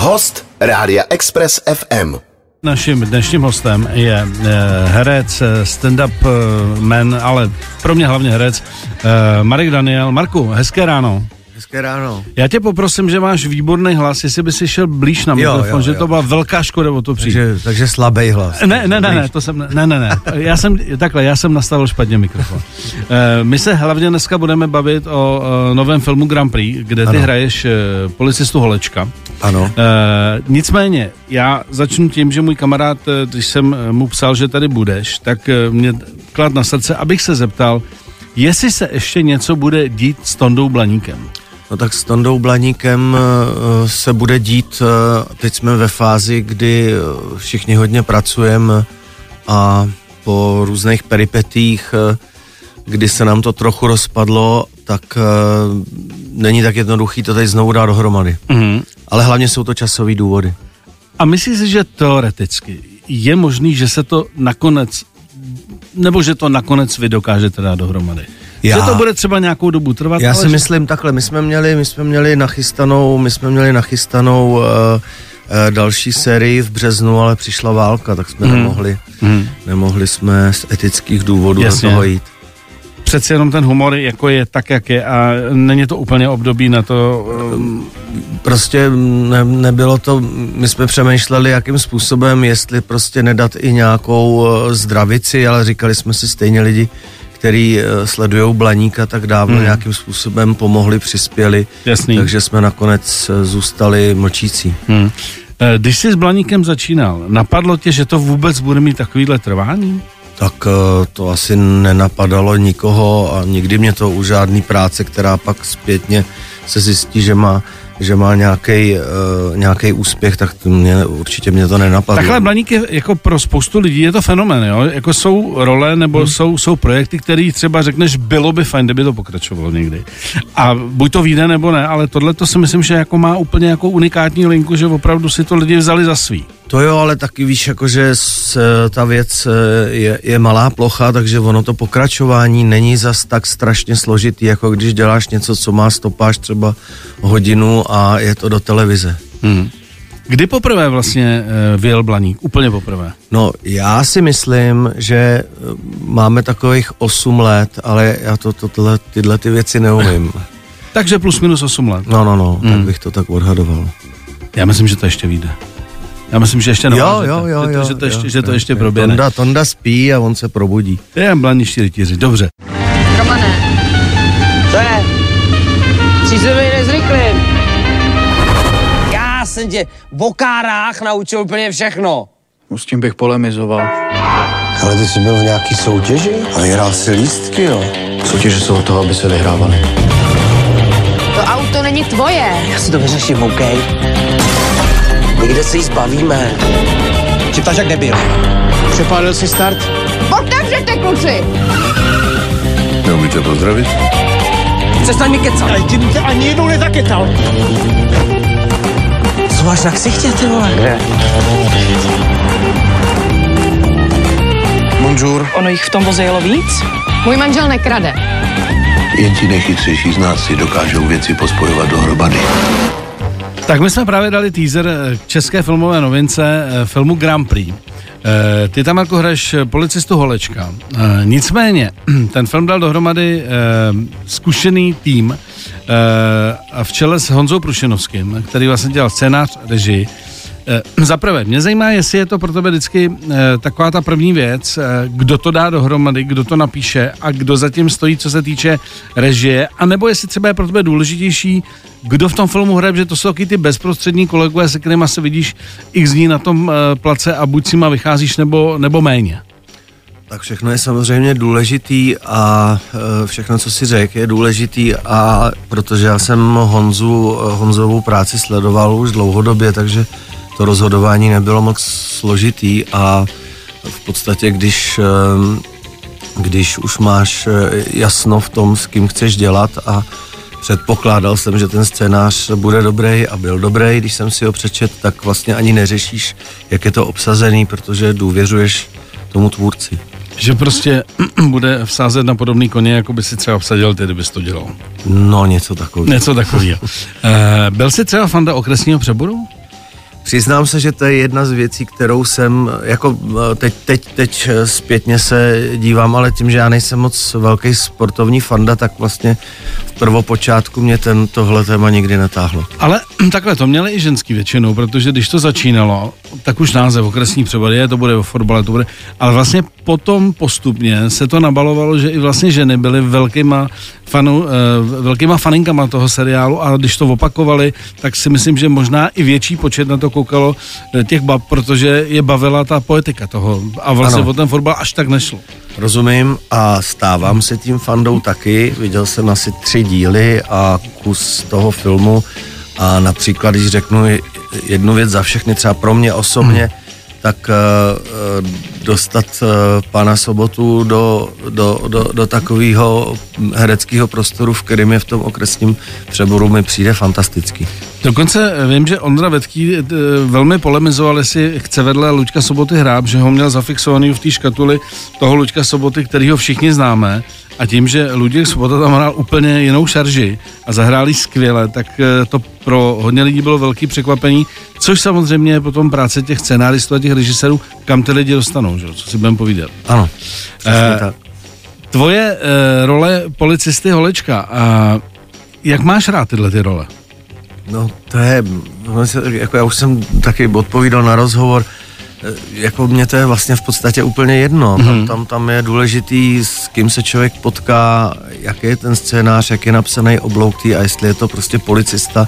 Host Rádia Express FM. Naším dnešním hostem je eh, herec, eh, stand-up eh, man, ale pro mě hlavně herec, Marek Daniel. Marku, hezké ráno. Hezké ráno. Já tě poprosím, že máš výborný hlas, jestli by si šel blíž na Jo, mikrofon, jo, že jo. to byla velká škoda o to přijít. Takže, takže slabý hlas. Ne, ne, ne, ne, to jsem, ne, ne, ne, já jsem, takhle, já jsem nastavil špatně mikrofon. Eh, My se hlavně dneska budeme bavit o eh, novém filmu Grand Prix, kde ty Ano. hraješ eh, policistu Holečka. Ano. Nicméně, já začnu tím, že můj kamarád, když jsem mu psal, že tady budeš, tak mě klad na srdce, abych se zeptal, jestli se ještě něco bude dít s Tondou Blaníkem. No tak s Tondou Blaníkem eh, se bude dít, eh, teď jsme ve fázi, kdy eh, všichni hodně pracujeme a po různých peripetích, eh, kdy se nám to trochu rozpadlo, tak eh, není tak jednoduchý to teď znovu dát dohromady. Mhm. Ale hlavně jsou to časové důvody. A myslíš si, že teoreticky je možný, že se to nakonec, nebo že to nakonec vy dokážete dát dohromady? Já- Že to bude třeba nějakou dobu trvat? Já si že- myslím takhle, my jsme měli, my jsme měli nachystanou, my jsme měli nachystanou uh, uh, další sérii v březnu, ale přišla válka, tak jsme Mhm. nemohli, Mhm. nemohli jsme z etických důvodů Jasně. do toho jít. Přeci jenom ten humor jako je tak, jak je a není to úplně období na to... Um, Prostě ne, nebylo to, my jsme přemýšleli, jakým způsobem, jestli prostě nedat i nějakou uh, zdravici, ale říkali jsme si stejně lidi, který uh, sledují Blaníka, tak dávno Mhm. nějakým způsobem pomohli, přispěli, jasný. takže jsme nakonec uh, zůstali mlčící. Hmm. Eh, Když jsi s Blaníkem začínal, napadlo tě, že to vůbec bude mít takovýhle trvání? Tak eh, to asi nenapadalo nikoho a nikdy mě to u žádný práce, která pak zpětně se zjistí, že má že má nějaký nějaký úspěch, tak to mě, určitě mě to nenapadlo. Takhle Blaník je jako pro spoustu lidí je to fenomén, jo? Jako jsou role nebo hmm. jsou, jsou projekty, které třeba řekneš, bylo by fajn, kdyby to pokračovalo někdy. A buď to vyjde nebo ne, ale tohle to si myslím, že jako má úplně jako unikátní linku, že opravdu si to lidi vzali za svý. To jo, ale taky víš, jako, že s, ta věc eh, je, je malá plocha, takže ono to pokračování není zas tak strašně složitý, jako když děláš něco, co má stopáž třeba hodinu a je to do televize. Hmm. Kdy poprvé vlastně uh, vyjel Blaník? Úplně poprvé. No, já si myslím, že eh, máme takových 8 let, ale já to, to tyhle, tyhle ty věci neumím. Takže plus minus 8 let. No, no, no, Hmm. tak bych to tak odhadoval. Já myslím, že to ještě vyjde. Já myslím, že ještě Jo, jo, jo, že to, jo, že to, jo, ještě, že to jo, ještě jo. proběhne. Tonda, Tonda spí a on se probudí. Je blaniští rytíři, dobře. Romane, Co je? Jsi se mi nezvyklým. Já jsem tě v okárách naučil úplně všechno. No, S tím bych polemizoval. Ale ty jsi byl v nějaký soutěži a vyhrál si lístky, jo? Soutěže jsou od toho, aby se vyhrávaly. to auto není tvoje. Já si to vyřeším, OK? Někde se jí zbavíme. Či jak nebyl? Přepálil si start? Otevřete, kluci! Neumíte pozdravit? Přestaň mi kecat. Ty tě ani jednou nezakecal. Co máš na ksichtě, ty vole? Kde? Bonjour. Ono jich v tom voze jelo víc? Můj manžel nekrade. Jen ti nejchytřejší z nás si dokážou věci pospojovat dohromady. Tak my jsme právě dali teaser eh, české filmové novince eh, filmu Grand Prix. Eh, Ty tam jako hraješ policistu Holečka. Nicméně, ten film dal dohromady zkušený tým a v čele s Honzou Prušenovským, který vlastně dělal scénář, režii. Eh, Za prvé, mě zajímá, jestli je to pro tebe vždycky eh, taková ta první věc, eh, kdo to dá dohromady, kdo to napíše a kdo zatím stojí, co se týče režie, anebo jestli třeba je pro tebe důležitější, kdo v tom filmu hraje, že to jsou taky ty bezprostřední kolegové, se kterými se vidíš x dní na tom place a buď s nima vycházíš nebo, nebo méně. Tak všechno je samozřejmě důležitý a všechno, co si řekl, je důležitý a protože já jsem Honzu, Honzovou práci sledoval už dlouhodobě, takže to rozhodování nebylo moc složitý a v podstatě, když, e, když už máš e, jasno v tom, s kým chceš dělat a předpokládal jsem, že ten scénář bude dobrý a byl dobrý, když jsem si ho přečet, tak vlastně ani neřešíš, jak je to obsazený, protože důvěřuješ tomu tvůrci. Že prostě bude vsázet na podobný koně, jako by si třeba vsadil ty, kdybys to dělal. No, něco takového. Něco takového. Uh, byl jsi třeba fanda okresního přeboru? Přiznám se, že to je jedna z věcí, kterou jsem, jako eh, teď, teď, teď eh, zpětně se dívám, ale tím, že já nejsem moc velký sportovní fanda, tak vlastně v prvopočátku mě ten, tohle téma nikdy netáhlo. Ale takhle to měli i ženský většinou, protože když to začínalo, tak už název okresní převody je, to bude o fotbale, to bude, ale vlastně potom postupně se to nabalovalo, že i vlastně ženy byly velkýma, fanu, eh, velkýma faninkama toho seriálu a když to opakovali, tak si myslím, že možná i větší počet na to koukalo eh, těch bab, protože je bavila ta poetika toho a vlastně Ano. o ten fotbal až tak nešlo. Rozumím a stávám se tím fandou taky. Viděl jsem asi tři díly a kus toho filmu a například, když řeknu jednu věc za všechny, třeba pro mě osobně, hmm. tak uh, dostat uh, pana Sobotu do, do, do, do takového hereckého prostoru, v kterém je v tom okresním přeboru, mi přijde fantastický. Dokonce vím, že Ondra Vetký eh, velmi polemizoval, jestli chce vedle Luďka Soboty hrát, že ho měl zafixovaný v té škatuli toho Luďka Soboty, kterýho všichni známe. A tím, že Luděk Sobota tam hrál úplně jinou šarži a zahráli skvěle, tak eh, to pro hodně lidí bylo velký překvapení, což samozřejmě je potom práce těch scenáristů a těch režisérů, kam ty lidi dostanou, že? co si budeme povídat. Ano, přesně tak. Tvoje eh, role policisty Holečka, a jak máš rád tyhle ty role? No to je, jako já už jsem taky odpovídal na rozhovor, jako mě to je vlastně v podstatě úplně jedno. Mm-hmm. Tam, tam, tam je důležitý, s kým se člověk potká, jaký je ten scénář, jak je napsaný oblouk tý a jestli je to prostě policista,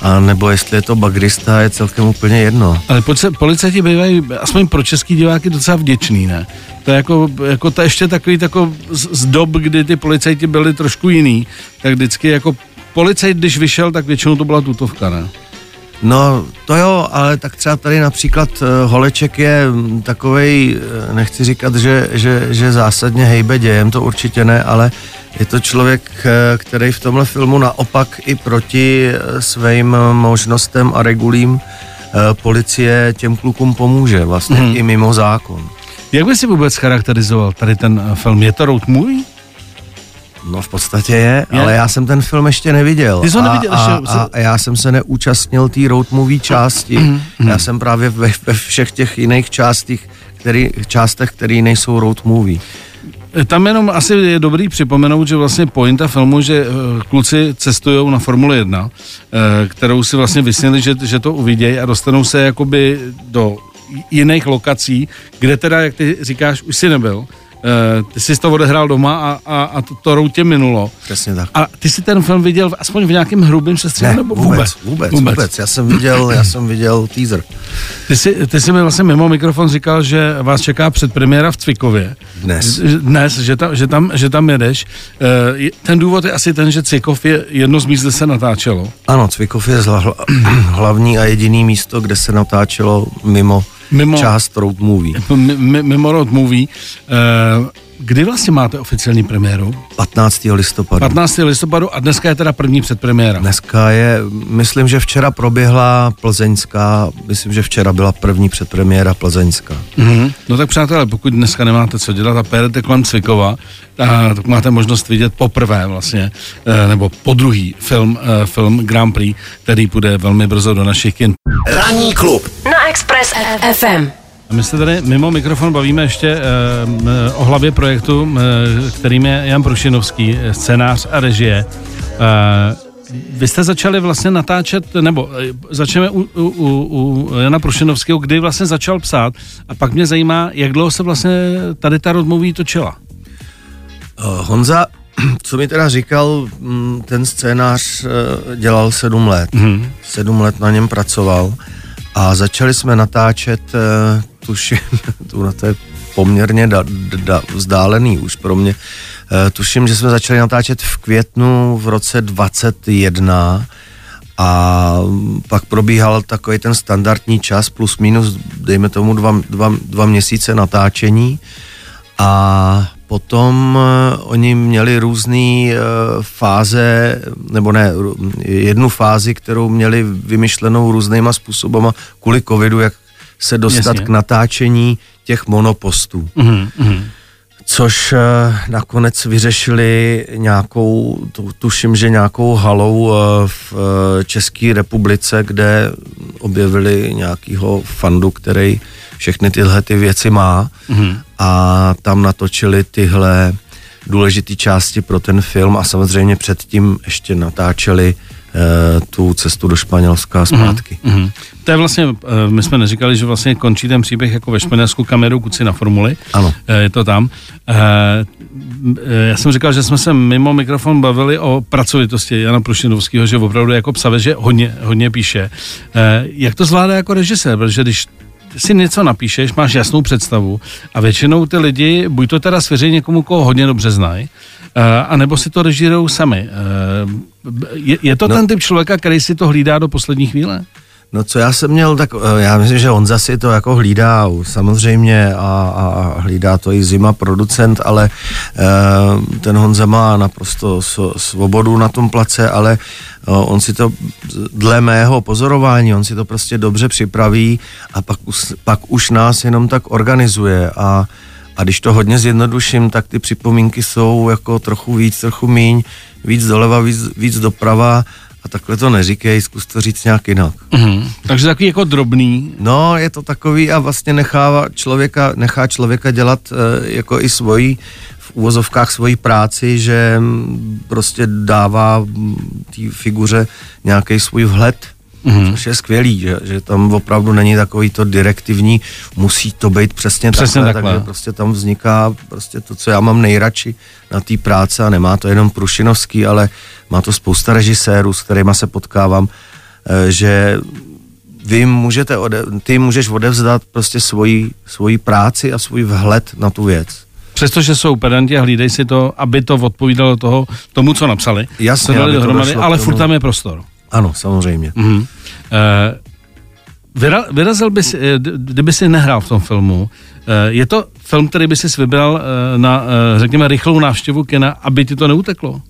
a nebo jestli je to bagrista, je celkem úplně jedno. Ale police, policajti bývají, aspoň pro český diváky, docela vděčný, ne? To je jako, jako to ještě takový tako z, z dob, kdy ty policajti byli trošku jiný, tak vždycky jako policajt, když vyšel, tak většinou to byla tutovka, ne? No to jo, ale tak třeba tady například eh, Holeček je mm, takovej, eh, nechci říkat, že, že, že zásadně hejbe dějem, to určitě ne, ale je to člověk, eh, který v tomhle filmu naopak i proti svým možnostem a regulím policie těm klukům pomůže, vlastně hmm. i mimo zákon. Jak by si vůbec charakterizoval tady ten film? Je to road movie? No v podstatě je, Je? ale já jsem ten film ještě neviděl. Ty jsi ho a, neviděl a, ještě? a, a já jsem se neúčastnil té road movie části. Mhm, já jsem právě ve, ve všech těch jiných částech, který, částech, které nejsou road movie. Eh, Tam jenom asi je dobrý připomenout, že vlastně pointa filmu, že eh, kluci cestují na Formule 1, eh, kterou si vlastně vysněli, že, že to uvidějí a dostanou se jakoby do jiných lokací, kde teda, jak ty říkáš, už si nebyl. Eh, Ty jsi to odehrál doma a, a, a to, to routě minulo. Přesně tak. A ty si ten film viděl aspoň v nějakém hrubém sestřihu? Ne, nebo vůbec, vůbec, vůbec, vůbec. Já jsem viděl, já jsem viděl teaser. Ty jsi, ty jsi mi vlastně mimo mikrofon říkal, že vás čeká předpremiéra v Cvikově. Dnes. Dnes, že tam, že tam, že tam jedeš. Eh, Ten důvod je asi ten, že Cvikov je jedno z míst, kde se natáčelo. Ano, Cvikov je hlavní a jediný místo, kde se natáčelo mimo, Mimo- část road movie. Mimo road movie. Kdy vlastně máte oficiální premiéru? 15. listopadu. 15. listopadu a dneska je teda první předpremiéra. Dneska je, myslím, že včera proběhla plzeňská, myslím, že včera byla první předpremiéra plzeňská. Mhm. No tak přátelé, pokud dneska nemáte co dělat a perete kolem Cvikova, a, tak máte možnost vidět poprvé vlastně, eh, nebo po druhý film, eh, film Grand Prix, který půjde velmi brzo do našich kin. Ranní klub Na Express FM. My se tady mimo mikrofon bavíme ještě eh, m, o hlavě projektu, eh, kterým je Jan Prušinovský, scénář a režie. Eh, vy jste začali vlastně natáčet, nebo začneme u, u, u, u Jana Prušinovského, kdy vlastně začal psát a pak mě zajímá, jak dlouho se vlastně tady ta rozmluví točila. Honza, co mi teda říkal, mm, ten scénář dělal sedm let. Mhm. Sedm let na něm pracoval a začali jsme natáčet, tuším, to, je poměrně da, da, vzdálený už pro mě, Eh, tuším, že jsme začali natáčet v květnu v roce 21 a pak probíhal takový ten standardní čas plus minus, dejme tomu dva, dva, dva měsíce natáčení. A potom eh, oni měli různé fáze, nebo ne, jednu fázi, kterou měli vymyšlenou různýma způsobama kvůli covidu, jak se dostat Jasně. k natáčení těch monopostů Mhm, mhm. což eh, nakonec vyřešili nějakou, tu, tuším, že nějakou halou eh, v eh, České republice, kde objevili nějakýho fandu, který všechny tyhle ty věci má Mhm. a tam natočili tyhle důležité části pro ten film a samozřejmě předtím ještě natáčeli tu cestu do Španělska a zpátky. Mhm. To je vlastně, eh, my jsme neříkali, že vlastně končí ten příběh jako ve Španělsku kamerou kuci na formuli. Ano. Eh, Je to tam. Eh, eh, Já jsem říkal, že jsme se mimo mikrofon bavili o pracovitosti Jana Prušinovského, že opravdu jako psave, že hodně, hodně píše. Eh, Jak to zvládá jako režisér? Protože když si něco napíšeš, máš jasnou představu a většinou ty lidi, buď to teda svěří někomu, koho hodně dobře znají, eh, anebo si to režírujou sami. Eh, Je, je to no. ten typ člověka, který si to hlídá do poslední chvíle? No co já jsem měl, tak eh, já myslím, že Honza si to jako hlídá samozřejmě a, a hlídá to i Zima producent, ale e, ten Honza má naprosto svobodu na tom place, ale e, on si to dle mého pozorování, on si to prostě dobře připraví a pak, pak už nás jenom tak organizuje a a když to hodně zjednoduším, tak ty připomínky jsou jako trochu víc, trochu míň, víc doleva, víc, víc doprava a takhle to neříkej, zkus to říct nějak jinak. Mhm. Takže takový jako drobný. No, je to takový a vlastně nechává člověka, nechá člověka dělat e, jako i svoji v úvozovkách svoji práci, že prostě dává mm, té figuře nějaký svůj vhled, mm-hmm. což je skvělý, že, že tam opravdu není takový to direktivní, musí to být přesně, Přesně takhle, takhle. takže prostě tam vzniká prostě to, co já mám nejradši na té práci a nemá to jenom Prušinovský, ale má to spousta režisérů, s kterými se potkávám, eh, že vy můžete, ode, ty můžeš odevzdat prostě svoji, svoji práci a svůj vhled na tu věc. Přestože jsou pedanti a hlídají si to, aby to odpovídalo toho, tomu, co napsali. Jasně, co dali to dohromady, ale furt tam je prostor. Ano, samozřejmě. Mhm. Eh, vyra, vyrazil bys, eh, kdyby si nehrál v tom filmu, eh, je to film, který by si vybral na, řekněme, rychlou návštěvu kina, aby ti to neuteklo?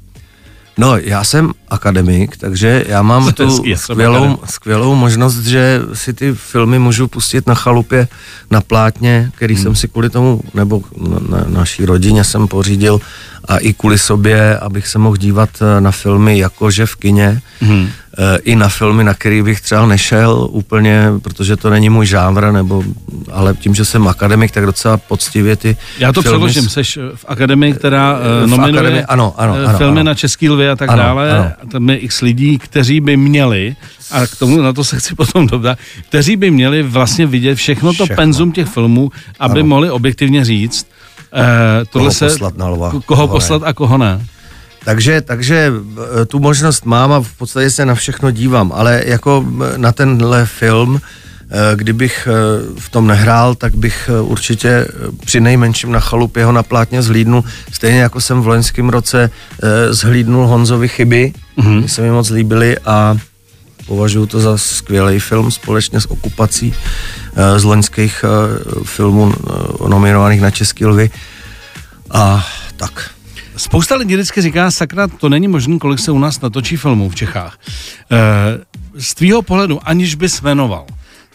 No, já jsem akademik, takže já mám tu hezký, skvělou, skvělou možnost, že si ty filmy můžu pustit na chalupě, na plátně, který Hmm. jsem si kvůli tomu, nebo na, na naší rodině jsem pořídil a i kvůli sobě, abych se mohl dívat eh, na filmy jakože v kině, eh, i na filmy, na který bych třeba nešel úplně, protože to není můj žánr, nebo, ale tím, že jsem akademik, tak docela poctivě ty Já to filmy přeložím, seš v akademii, která v nominuje akademii, ano, ano, eh, ano, filmy ano. na český lvy a tak Ano, dále. ano. A tam je x lidí, kteří by měli, a k tomu na to se chci potom dodat, kteří by měli vlastně vidět všechno to Všechno. penzum těch filmů, aby Ano. mohli objektivně říct, uh, tohle Koho se, poslat na lva, koho, koho ne. poslat a koho ne. Takže, takže eh, tu možnost mám a v podstatě se na všechno dívám, ale jako eh, na tenhle film, eh, kdybych eh, v tom nehrál, tak bych eh, určitě eh, při nejmenším na chalupě ho na plátně zhlídnul, stejně jako jsem v loňském roce eh, zhlídnul Honzovi chyby, mm-hmm. se mi moc líbily a považuji to za skvělý film společně s okupací eh, z loňských eh, filmů eh, nominovaných na Český lvy. A tak. Spousta lidí vždycky říká, sakra, to není možné, kolik se u nás natočí filmů v Čechách. Z tvýho pohledu, aniž bys jmenoval,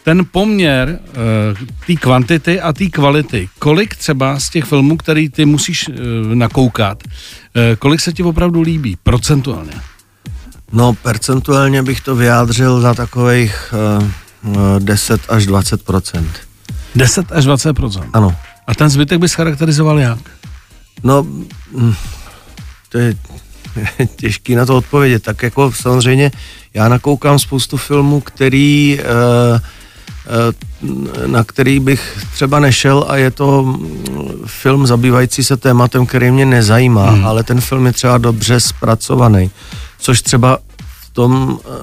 ten poměr té kvantity a té kvality, kolik třeba z těch filmů, který ty musíš nakoukat, kolik se ti opravdu líbí, procentuálně? No, percentuálně bych to vyjádřil na takových uh, 10 až 20% 10 až 20% Ano. A ten zbytek bys charakterizoval jak? No, mm, to je těžký na to odpovědět. Tak jako samozřejmě já nakoukám spoustu filmů, který, uh, na který bych třeba nešel a je to mm, film zabývající se tématem, který mě nezajímá, hmm. ale ten film je třeba dobře zpracovaný, což třeba v tom uh,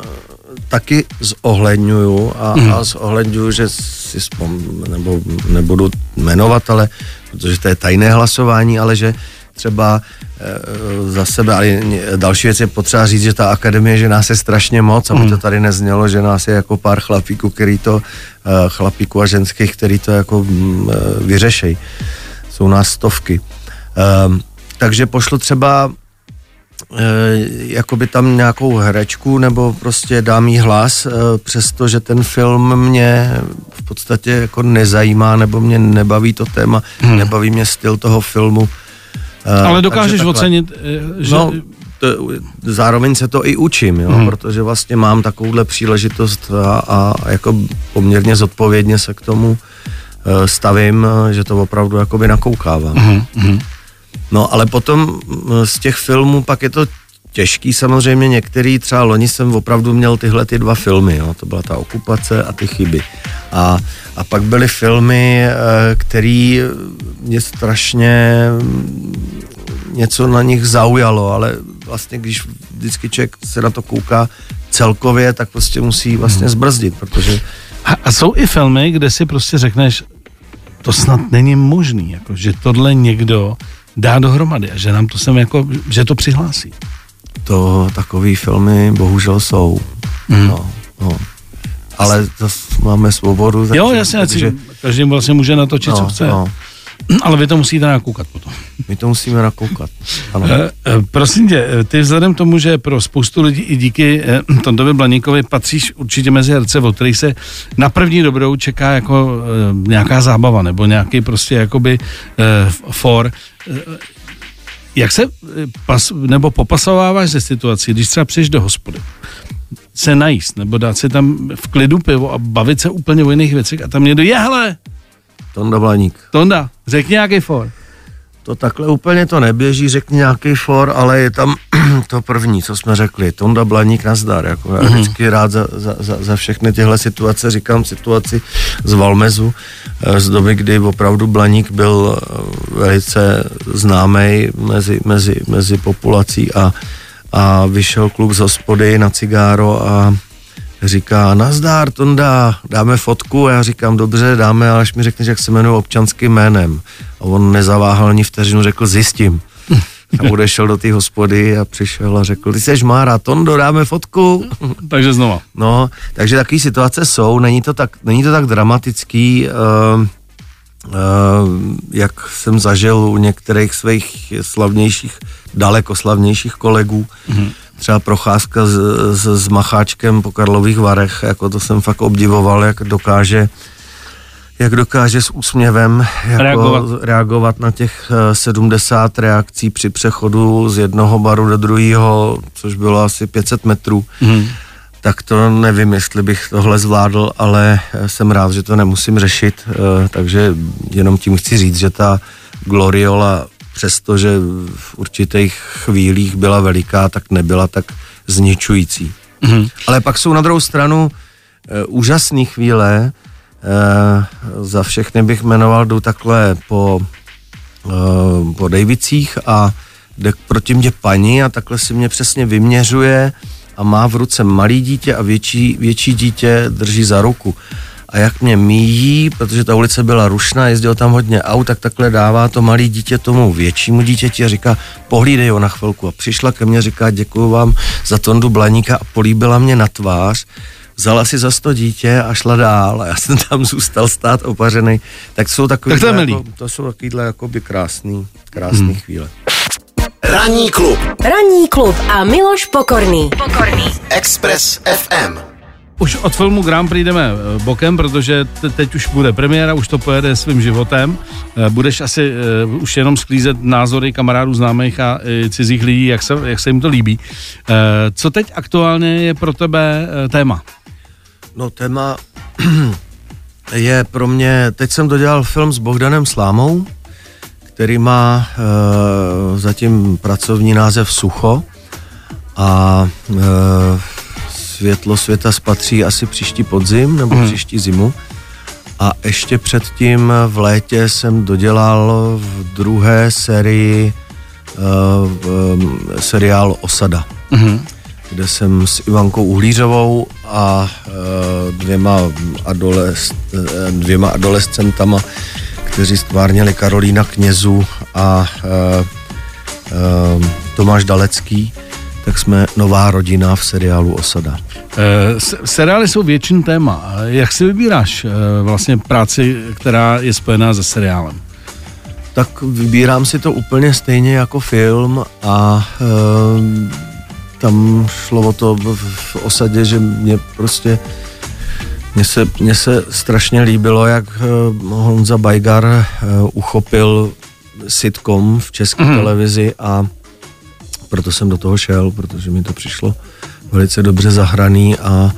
taky zohledňuju a, hmm. a zohledňuju, že si vzpom, nebo nebudu jmenovat, ale protože to je tajné hlasování, ale že třeba e, za sebe, ale další věc je potřeba říct, že ta akademie, že nás je strašně moc, aby to tady neznělo, že nás je jako pár chlapíků, který to, e, chlapíků a ženských, který to jako mm, e, vyřešej. Jsou nás stovky. E, takže pošlu třeba jakoby tam nějakou herečku nebo prostě dám jí hlas, e, přestože ten film mě v podstatě jako nezajímá nebo mě nebaví to téma, hmm. nebaví mě styl toho filmu. E, Ale dokážeš takhle. ocenit, že No, to, zároveň se to i učím, jo, Mhm. protože vlastně mám takovouhle příležitost a, a jako poměrně zodpovědně se k tomu eh, stavím, eh, že to opravdu jakoby nakoukávám. Mhm. No ale potom z těch filmů pak je to těžký samozřejmě, některý, třeba loni jsem opravdu měl tyhle ty dva filmy, jo, to byla ta okupace a ty chyby. A, a pak byly filmy, eh, který mě strašně něco na nich zaujalo, ale vlastně když vždycky člověk se na to kouká celkově, tak prostě musí vlastně zbrzdit, protože A, a jsou i filmy, kde si prostě řekneš, to snad není možný, jako, že tohle někdo dá dohromady a že nám to sem jako, že to přihlásí. to takový filmy bohužel jsou. Mm. No, no. Ale zase máme svobodu. Jo, jasně, takže- každý vlastně může natočit, co chce. No, Ale vy to musíte nakoukat potom. my to musíme nakoukat. Ano. Eh, eh, Prosím tě, eh, ty vzhledem k tomu, že pro spoustu lidí i díky Tondovi Blaníkovi patříš určitě mezi herce, od kterých se na první dobrou čeká jako nějaká zábava nebo nějaký prostě jakoby for. Jak se pas, nebo popasováváš ze situací, když třeba přijdeš do hospody, se najíst, nebo dát si tam v klidu pivo a bavit se úplně o jiných věcech a tam někdo, je hele, Tonda Blaník. Tonda, řekni nějaký for. To takhle úplně to neběží, řekni nějaký for, ale je tam to první, co jsme řekli. Tonda Blaník nazdar. Jako já vždycky rád za, za, za, za všechny tyhle situace říkám situaci z Valmezu, eh, z doby, kdy opravdu Blaník byl eh, velice známý mezi, mezi, mezi populací a, a vyšel kluk z hospody na cigáro a říká, nazdár, Tonda, dáme fotku a já říkám, dobře, dáme, ale až mi řekneš, jak se jmenuje občanským jménem. A on nezaváhal ani vteřinu, řekl, zjistím. A odešel do té hospody a přišel a řekl, ty seš Mára, Tondo, dáme fotku. Takže znova. No, takže takové situace jsou, není to tak, není to tak dramatický, uh, uh, jak jsem zažil u některých svých slavnějších, daleko slavnějších kolegů. Mm-hmm. Třeba procházka s, s, s Macháčkem po Karlových Varech, jako to jsem fakt obdivoval, jak dokáže jak dokáže s úsměvem jako Reagovat. reagovat na těch eh, 70 reakcí při přechodu z jednoho baru do druhého, což bylo asi 500 metrů. Mhm. Tak to nevím, jestli bych tohle zvládl, ale eh, jsem rád, že to nemusím řešit, eh, takže jenom tím chci říct, že ta gloriola, přestože v určitých chvílích byla veliká, tak nebyla tak zničující. Mhm. Ale pak jsou na druhou stranu e, úžasné chvíle, e, za všechny bych jmenoval, jdu takhle po, e, po Davicích a jde proti mě paní a takhle si mě přesně vyměřuje a má v ruce malý dítě a větší, větší dítě drží za ruku. A jak mě míjí, protože ta ulice byla rušná, jezdil tam hodně aut, tak takhle dává to malé dítě tomu většímu dítěti a říká, pohlídej ho na chvilku. A přišla ke mně, říká, děkuji vám za tondu blaníka a políbila mě na tvář. Vzala si za to dítě a šla dál a já jsem tam zůstal stát opařený. Tak jsou takový, Tak to jako, to jsou takovýhle jakoby krásný, krásný hmm. chvíle. Ranní klub Ranní klub a Miloš Pokorný. Pokorný. Express FM. Už od filmu Grand Prix jdeme eh, bokem, protože te- teď už bude premiéra, už to pojede svým životem. Eh, Budeš asi uh, už jenom sklízet názory kamarádů známých a cizích lidí, jak se, jak se jim to líbí. Co teď aktuálně je pro tebe téma? No téma je pro mě, teď jsem dodělal film s Bohdanem Slámou, který má zatím pracovní název Sucho a Světlo světa spatří asi příští podzim nebo hmm. příští zimu. A ještě předtím v létě jsem dodělal v druhé sérii e, e, seriál Osada Mhm. kde jsem s Ivankou Uhlířovou a e, dvěma, adoles, dvěma adolescentama, kteří stvárněli Karolína Knězu a e, e, Tomáš Dalecký, tak jsme nová rodina v seriálu Osada. Se- seriály jsou většin téma. Jak si vybíráš uh, vlastně práci, která je spojená se seriálem? Tak vybírám si to úplně stejně jako film a e, tam šlo o to v, v osadě, že mě prostě mně se, mně se strašně líbilo, jak Honza Bajgar uchopil sitcom v české mm. televizi a proto jsem do toho šel, protože mi to přišlo velice dobře zahraný a,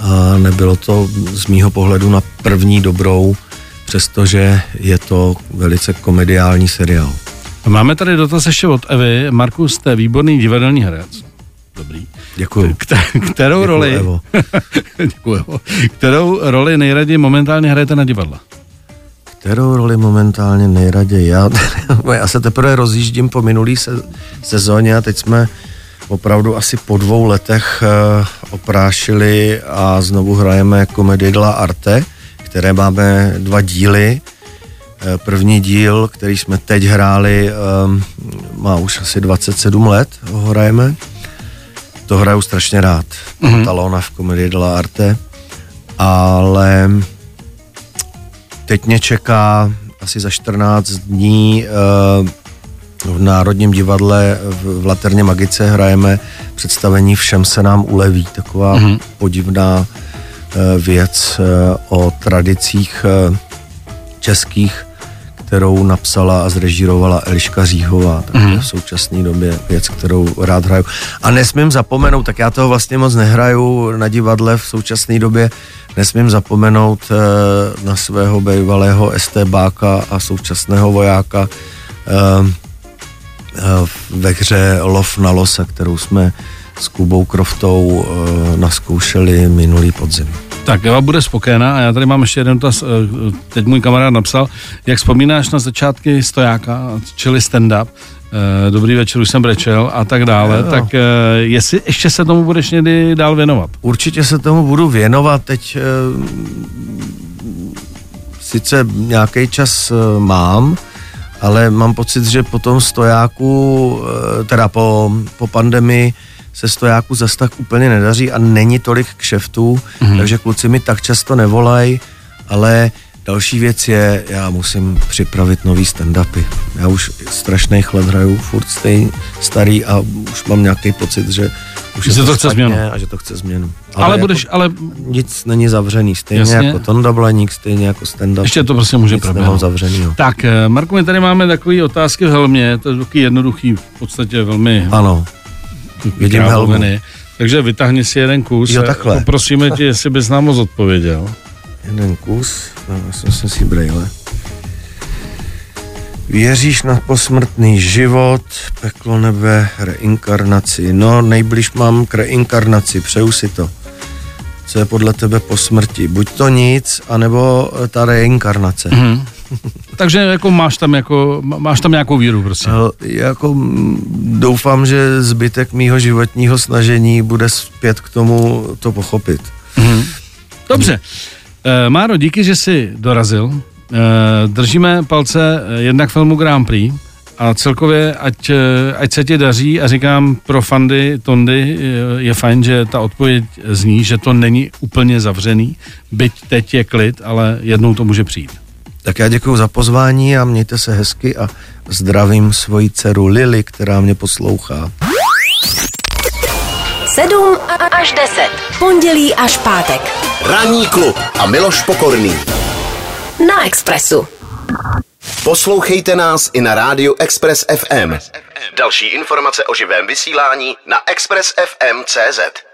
a nebylo to z mýho pohledu na první dobrou, přestože je to velice komediální seriál. Máme tady dotaz ještě od Evy. Markus, jste výborný divadelní herec. Dobrý. Děkuju. Kte- kterou Děkuju, roli... Evo. Děkuju. Kterou roli nejraději momentálně hrajete na divadle? Kterou roli momentálně nejraději? Já, já se teprve rozjíždím po minulý se, sezóně a teď jsme opravdu asi po dvou letech uh, oprášili a znovu hrajeme komedii Della Arte, které máme dva díly. Eh, První díl, který jsme teď hráli, um, má už asi 27 let, ho hrajeme. To hraju strašně rád. Mm-hmm. Talona v komedii Della Arte. Ale teď mě čeká asi za 14 dní uh, v Národním divadle v, Laterně Magice hrajeme představení Všem se nám uleví. Taková mm-hmm. podivná uh, věc uh, o tradicích českých, kterou napsala a zrežírovala Eliška Říhová. Takže mm-hmm. v současné době věc, kterou rád hraju. A nesmím zapomenout, tak já toho vlastně moc nehraju na divadle v současné době, nesmím zapomenout uh, na svého bývalého STBáka a současného vojáka uh, uh, ve hře Lov na lose, kterou jsme s Kubou Kroftou uh, naskoušeli minulý podzim. Tak Eva bude spokojená a já tady mám ještě jeden dotaz. eh, Teď můj kamarád napsal, jak vzpomínáš na začátky stojáka, čili stand-up, eh, dobrý večer, už jsem brečel a tak dále, Jo. tak eh, jestli ještě se tomu budeš někdy dál věnovat? Určitě se tomu budu věnovat. Teď sice nějaký čas mám, ale mám pocit, že po tom stojáku, teda po, po pandemii, se stojáku zas tak úplně nedaří a není tolik kšeftů, mm-hmm. takže kluci mi tak často nevolají, ale další věc je, já musím připravit nový stand-upy. Já už strašný chlad hraju, furt stejný, starý a už mám nějaký pocit, že už Že je se to chce změnu. A že to chce změnu. Ale, jako budeš, ale Nic není zavřený, stejně Jasně. jako Tonda Blaník, stejně jako stand-up. ještě to prostě může Nic nemám proběhnout. zavřenýho. Tak, eh, Marku, my tady máme takové otázky v helmě, to je takový jednoduchý, v podstatě velmi Ano, vidím helmu. Takže vytáhni si jeden kus. Jo, a takhle. Poprosíme tě, jestli bys nám moc odpověděl. Jeden kus, no, já jsem si brejle. Věříš na posmrtný život, peklo nebe, reinkarnaci. No, nejbliž mám k reinkarnaci, přeju si to. Co je podle tebe po smrti? Buď to nic, anebo ta reinkarnace. Mhm. Takže jako máš tam, jako, máš tam nějakou víru, prostě. Hel, jako doufám, že zbytek mýho životního snažení bude zpět k tomu to pochopit. Dobře. Eh, Máro, díky, že jsi dorazil. Eh, Držíme palce eh, jednak filmu Grand Prix a celkově, ať, ať se ti daří a říkám pro fandy Tondy, je fajn, že ta odpověď zní, že to není úplně zavřený, byť teď je klid, ale jednou to může přijít. Tak já děkuji za pozvání a mějte se hezky a zdravím svoji dceru Lily, která mě poslouchá. 7 až 10. Pondělí až pátek. Ranní klub a Miloš Pokorný. Na Expressu. Poslouchejte nás i na rádiu Express FM. Další informace o živém vysílání na expressfm.cz.